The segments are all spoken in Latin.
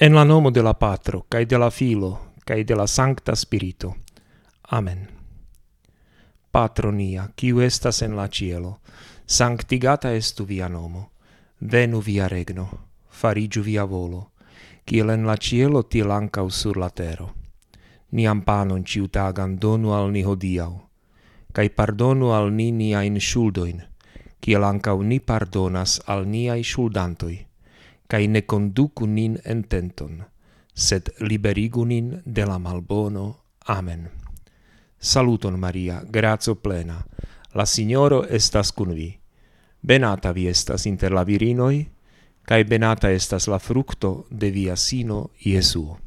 En la nomo de la Patro, cae de la Filo, cae de la Sancta Spirito. Amen. Patro nia, quiu estas en la cielo, sanctigata estu via nomo. Venu via regno, farigiu via volo, ciel en la cielo ti ancau sur la tero. Niam panon ciutagan donu al ni hodiau, cae pardonu al ni niain shuldoin, ciel ancau ni pardonas al niai shuldantoi cae ne conducu nin en tenton, sed liberigu nin de la malbono. Amen. Saluton Maria, grazo plena, la Signoro estas cun vi. Benata vi estas inter la virinoi, cae benata estas la fructo de via sino, Iesuo.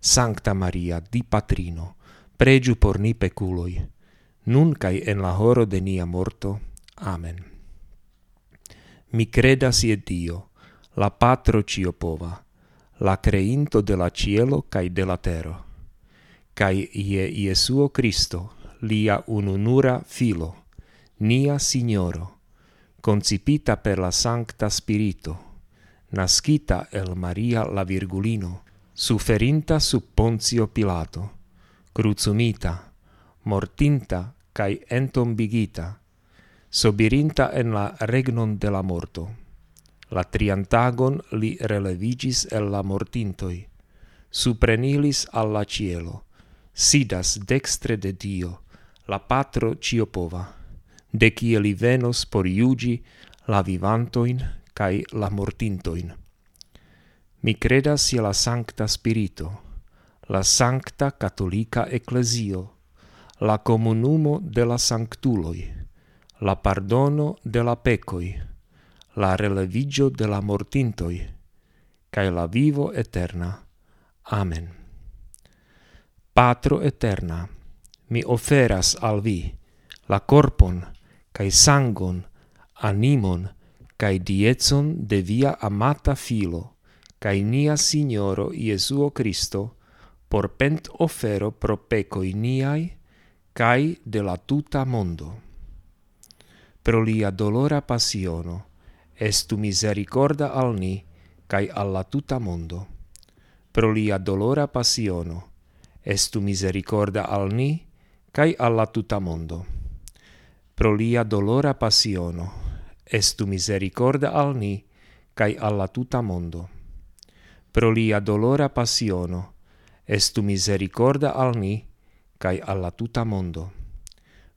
Sancta Maria, di Patrino, pregiu por ni peculoi, nun cae en la horo de nia morto. Amen. Mi credas ie Dio, la patro ciopova, la creinto de la cielo cae de la tero, cae ie Iesuo Cristo, lia ununura filo, nia Signoro, concipita per la Sancta Spirito, nascita el Maria la Virgulino, suferinta sub Pontio Pilato, crucumita, mortinta cae entombigita, sobirinta en la regnon de la morto. La triantagon li relevigis el la mortintoi, suprenilis alla cielo, sidas dextre de Dio, la patro ciopova, de cie li venos por iugi la vivantoin cae la mortintoin. Mi credas je la sancta spirito, la sancta cattolica ecclesio, la comunumo de la sanctuloi, la pardono de la pecoi, la relevigio de la mortintoi, cae la vivo eterna. Amen. Patro eterna, mi oferas al vi la corpon, cae sangon, animon, cae diezon de via amata filo, cae nia Signoro Iesuo Christo, por pent ofero pro pecoi niai, cae de la tuta mondo. Pro lia dolora passiono, estu misericorda al ni, kai alla tuta mondo. Pro lia dolora passiono, estu misericorda al ni, kai alla tuta mondo. Pro lia dolora passiono, estu misericorda al ni, kai alla tuta mondo. Pro lia dolora passiono, estu misericorda al ni, kai alla tuta mondo.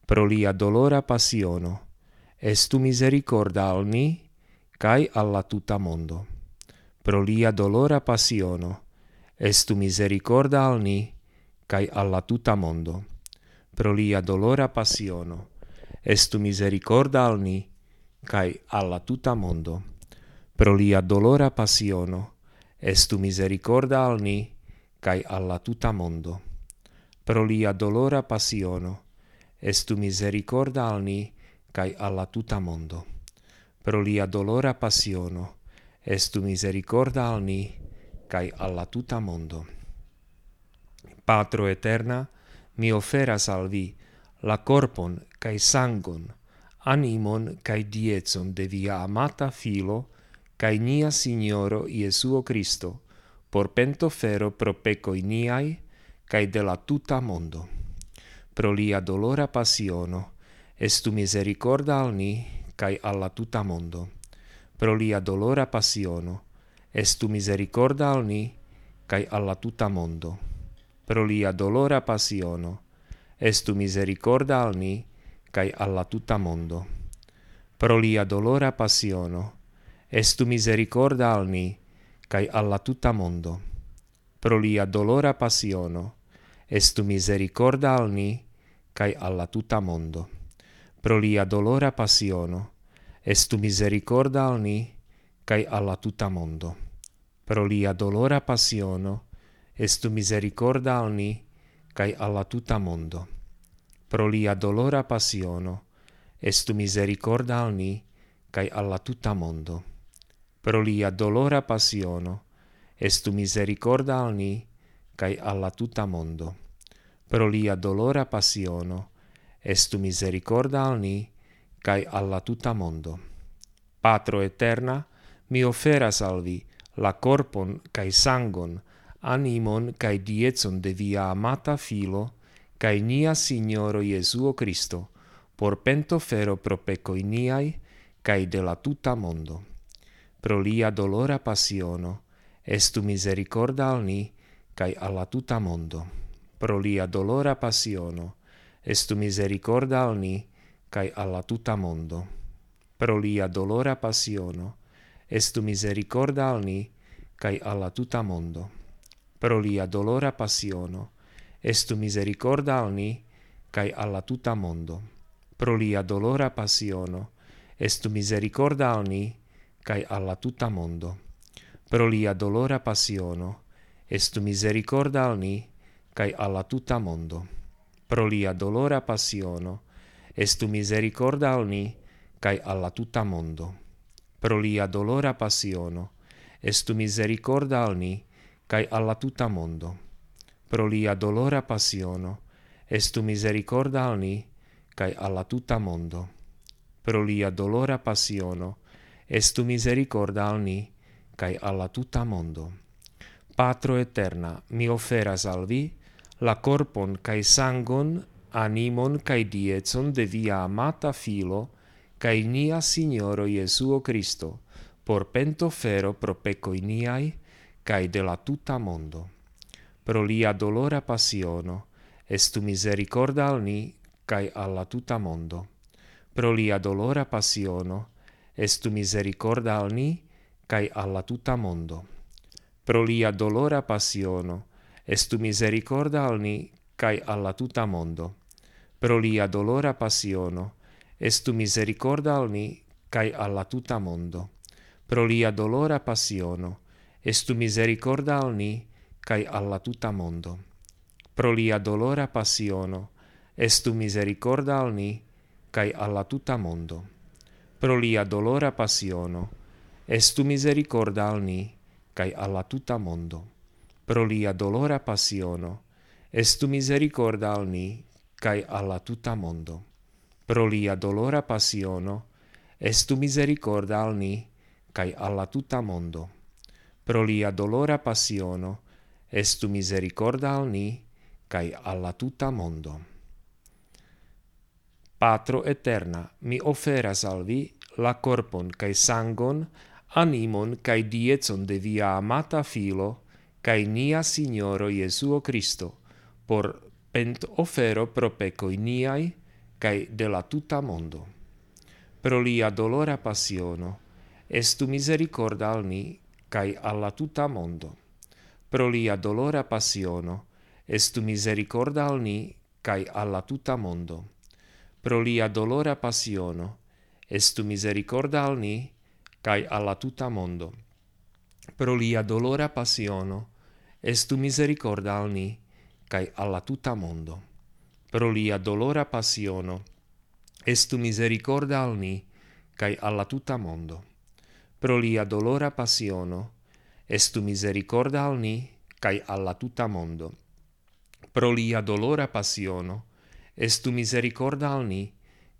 Pro lia dolora passiono, estu misericorda al ni, cae alla tuta mondo. Pro lia dolora passiono, estu misericorda al ni, cae alla tuta mondo. Pro lia dolora passiono, estu misericorda al ni, cae alla tuta mondo. Pro lia dolora passiono, estu misericorda al ni, cae alla tuta mondo. Pro lia dolora passiono, estu misericorda al ni, cae alla tuta mondo pro lia dolora passiono, estu misericorda al ni, cae alla tuta mondo. Patro eterna, mi oferas al vi la corpon cae sangon, animon cae diezon de via amata filo, cae nia Signoro Iesuo Cristo, por pentofero pro pecoi niai, cae de la tuta mondo. Pro lia dolora passiono, estu misericorda al ni, cae alla tuta mondo. Pro lia dolora passiono, estu misericorda al ni, cae alla tuta mondo. Pro lia dolora passiono, estu misericorda al ni, cae alla tuta mondo. Pro lia dolora passiono, estu misericorda al ni, cae alla tuta mondo. Pro lia dolora passiono, estu misericorda al ni, cae alla tuta mondo pro lia dolora passiono, estu misericorda al ni, cae alla tuta mondo. Pro lia dolora passiono, estu misericorda al ni, cae alla tuta mondo. Pro lia dolora passiono, estu misericorda al ni, cae alla tuta mondo. Pro lia dolora passiono, estu misericorda al ni, cae alla tuta mondo. Pro lia dolora passiono, estu misericorda al ni, cae alla tuta mondo. Patro eterna, mi oferas al vi la corpon cae sangon, animon cae dietson de via amata filo, cae nia Signoro Jesuo Cristo, por pento fero pro pecoi niai, cae de la tuta mondo. Pro lia dolora passiono, estu misericorda al ni, cae alla tuta mondo. Pro lia dolora passiono, estu misericorda al ni, cae alla tuta mondo. Pro lia dolora passiono, estu misericorda al ni, cae alla tuta mondo. Pro lia dolora passiono, estu misericorda al ni, cae alla tuta mondo. Pro lia dolora passiono, estu misericorda al ni, cae alla tuta mondo. Pro lia dolora passiono, estu misericorda al ni, cae alla tuta mondo pro lia dolora passiono, estu misericorda al ni, cae alla tuta mondo. Pro lia dolora passiono, estu misericorda al ni, cae alla tuta mondo. Pro lia dolora passiono, estu misericorda al ni, cae alla tuta mondo. Pro lia dolora passiono, estu misericorda al ni, cae alla tuta mondo. Patro eterna, mi oferas al vi, la corpon cae sangon, animon cae diezon de via amata filo, cae nia Signoro Jesuo Christo, por pento fero pro pecoi niai, cae de la tuta mondo. Pro lia dolora passiono, estu misericorda al ni, cae alla tuta mondo. Pro lia dolora passiono, estu misericorda al ni, cae alla tuta mondo. Pro lia dolora passiono, estu misericorda al ni cae alla tuta mondo. Pro lia dolora passiono, estu misericorda al ni cae alla tuta mondo. Pro lia dolora passiono, estu misericorda al ni cae alla tuta mondo. Pro lia dolora passiono, estu misericorda al ni cae alla tuta mondo. Pro lia dolora passiono, estu misericorda al ni cae alla tuta mondo pro lia dolora passiono, estu misericorda al ni, cae alla tuta mondo. Pro lia dolora passiono, estu misericorda al ni, cae alla tuta mondo. Pro lia dolora passiono, estu misericorda al ni, cae alla tuta mondo. Patro eterna, mi oferas al vi la corpon cae sangon, animon cae dietson de via amata filo, cae nia Signoro Iesuo Christo, por pent ofero pro pecoi niai, cae de la tuta mondo. Pro lia dolora passiono, estu misericorda al ni, cae alla tuta mondo. Pro lia dolora passiono, estu misericorda al ni, cae alla tuta mondo. Pro lia dolora passiono, estu misericorda al ni, cae alla tuta mondo. Pro lia dolora passiono, estu misericorda al ni, cae alla tuta mondo. Pro lia dolora passiono, estu misericorda al ni, cae alla tuta mondo. Pro lia dolora passiono, estu misericorda al ni, cae alla tuta mondo. Pro lia dolora passiono, estu misericorda al ni,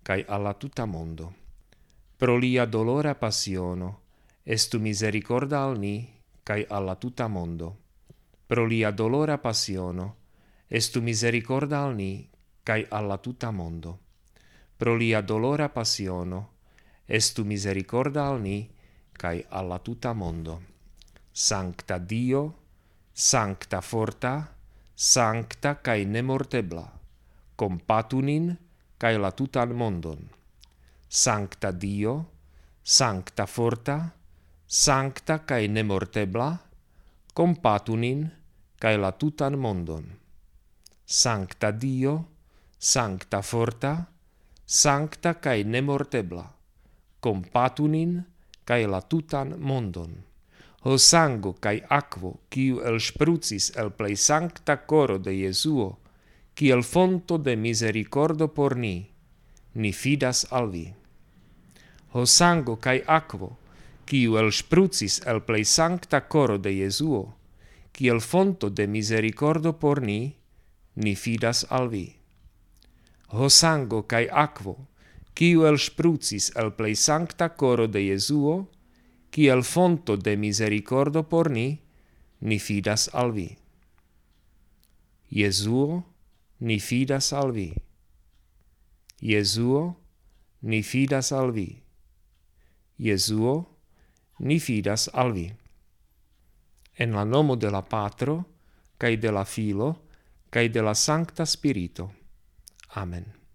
cae alla tuta mondo. Pro lia dolora passiono, estu misericorda al ni, cae alla tuta mondo pro lia dolora passiono, estu misericorda al ni, cae alla tuta mondo. Pro lia dolora passiono, estu misericorda al ni, cae alla tuta mondo. Sancta Dio, sancta forta, sancta cae nemortebla, compatunin cae la tutan mondon. Sancta Dio, sancta forta, sancta cae nemortebla, compatu nin, cae la tutan mondon. Sancta Dio, sancta forta, sancta cae nemortebla, compatu nin, cae la tutan mondon. Ho sango cae aquo, quiu el sprucis el plei sancta coro de Jesuo, kiel fonto de misericordo por ni, ni fidas al vi. Ho sango cae aquo, kiu el sprucis el plei sancta coro de Jesuo, kiel fonto de misericordo por ni, ni fidas al vi. Ho sango cae aquo, kiu el sprucis el plei sancta coro de Jesuo, kiel fonto de misericordo por ni, ni fidas al vi. Jesuo, ni fidas al vi. Jesuo, ni fidas al vi. Jesuo, Ni fidas al vi. En la nomo de la Patro, cae de la Filo, cae de la Sancta Spirito. Amen.